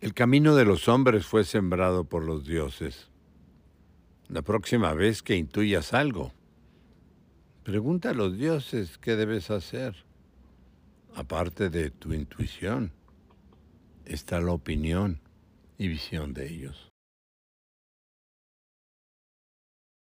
El camino de los hombres fue sembrado por los dioses. La próxima vez que intuyas algo, pregunta a los dioses qué debes hacer. Aparte de tu intuición, está la opinión y visión de ellos.